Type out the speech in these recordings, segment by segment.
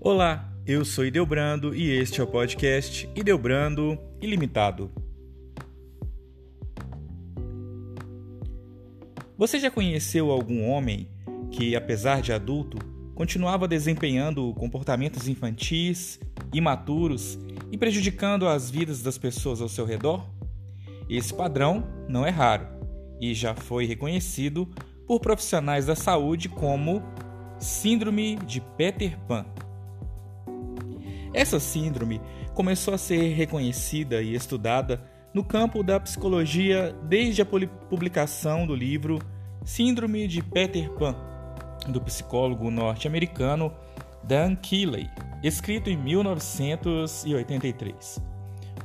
Olá, eu sou Ideobrando e este é o podcast Ideobrando Ilimitado. Você já conheceu algum homem que, apesar de adulto, continuava desempenhando comportamentos infantis, imaturos e prejudicando as vidas das pessoas ao seu redor? Esse padrão não é raro e já foi reconhecido por profissionais da saúde como Síndrome de Peter Pan. Essa síndrome começou a ser reconhecida e estudada no campo da psicologia desde a publicação do livro Síndrome de Peter Pan, do psicólogo norte-americano Dan Keeley, escrito em 1983.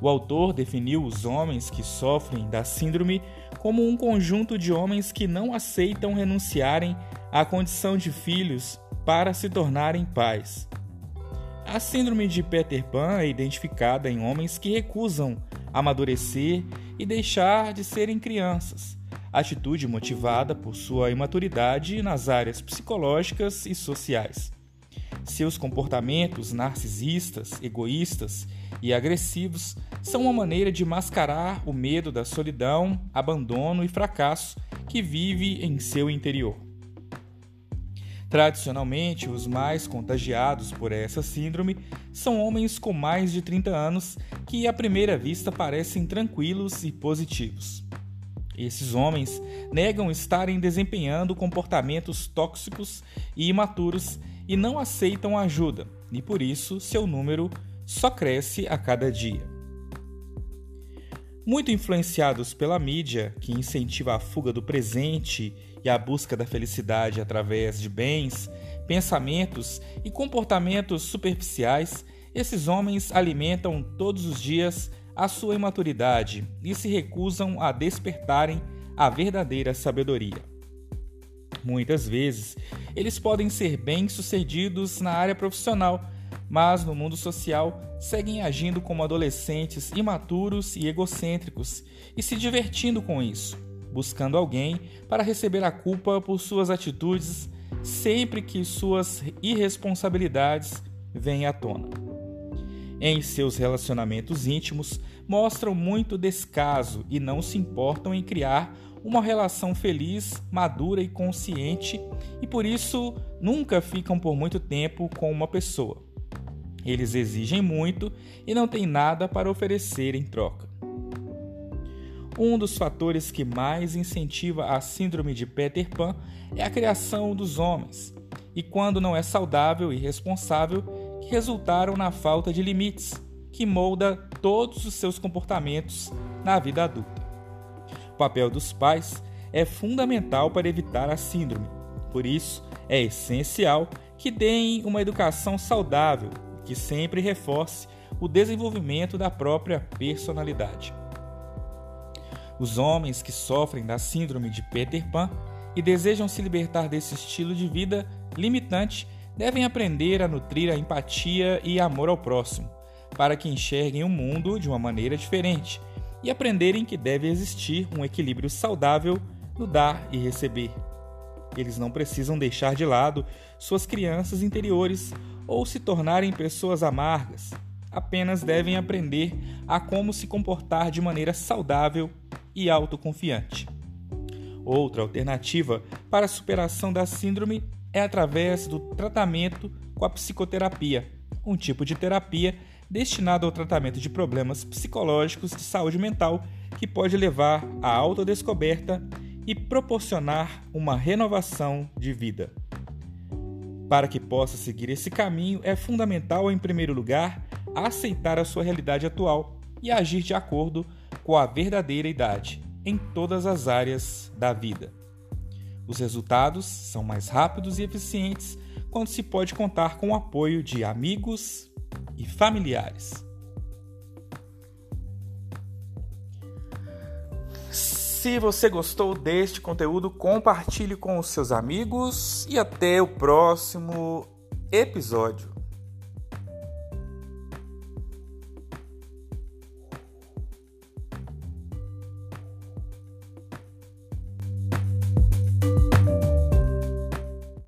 O autor definiu os homens que sofrem da síndrome como um conjunto de homens que não aceitam renunciarem à condição de filhos para se tornarem pais. A síndrome de Peter Pan é identificada em homens que recusam amadurecer e deixar de serem crianças, atitude motivada por sua imaturidade nas áreas psicológicas e sociais. Seus comportamentos narcisistas, egoístas e agressivos são uma maneira de mascarar o medo da solidão, abandono e fracasso que vive em seu interior. Tradicionalmente, os mais contagiados por essa síndrome são homens com mais de 30 anos que, à primeira vista, parecem tranquilos e positivos. Esses homens negam estarem desempenhando comportamentos tóxicos e imaturos e não aceitam ajuda, e por isso seu número só cresce a cada dia. Muito influenciados pela mídia, que incentiva a fuga do presente e a busca da felicidade através de bens, pensamentos e comportamentos superficiais, esses homens alimentam todos os dias a sua imaturidade e se recusam a despertarem a verdadeira sabedoria. Muitas vezes, eles podem ser bem-sucedidos na área profissional, mas no mundo social seguem agindo como adolescentes imaturos e egocêntricos e se divertindo com isso buscando alguém para receber a culpa por suas atitudes sempre que suas irresponsabilidades vêm à tona. Em seus relacionamentos íntimos, mostram muito descaso e não se importam em criar uma relação feliz, madura e consciente, e por isso nunca ficam por muito tempo com uma pessoa. Eles exigem muito e não têm nada para oferecer em troca. Um dos fatores que mais incentiva a síndrome de Peter Pan é a criação dos homens, e quando não é saudável e responsável, que resultaram na falta de limites, que molda todos os seus comportamentos na vida adulta. O papel dos pais é fundamental para evitar a síndrome, por isso é essencial que deem uma educação saudável que sempre reforce o desenvolvimento da própria personalidade. Os homens que sofrem da síndrome de Peter Pan e desejam se libertar desse estilo de vida limitante devem aprender a nutrir a empatia e amor ao próximo, para que enxerguem o mundo de uma maneira diferente e aprenderem que deve existir um equilíbrio saudável no dar e receber. Eles não precisam deixar de lado suas crianças interiores ou se tornarem pessoas amargas, apenas devem aprender a como se comportar de maneira saudável e autoconfiante. Outra alternativa para a superação da síndrome é através do tratamento com a psicoterapia, um tipo de terapia destinado ao tratamento de problemas psicológicos de saúde mental que pode levar à autodescoberta e proporcionar uma renovação de vida. Para que possa seguir esse caminho, é fundamental, em primeiro lugar, aceitar a sua realidade atual e agir de acordo com a verdadeira idade em todas as áreas da vida. Os resultados são mais rápidos e eficientes quando se pode contar com o apoio de amigos e familiares. Se você gostou deste conteúdo, compartilhe com os seus amigos e até o próximo episódio.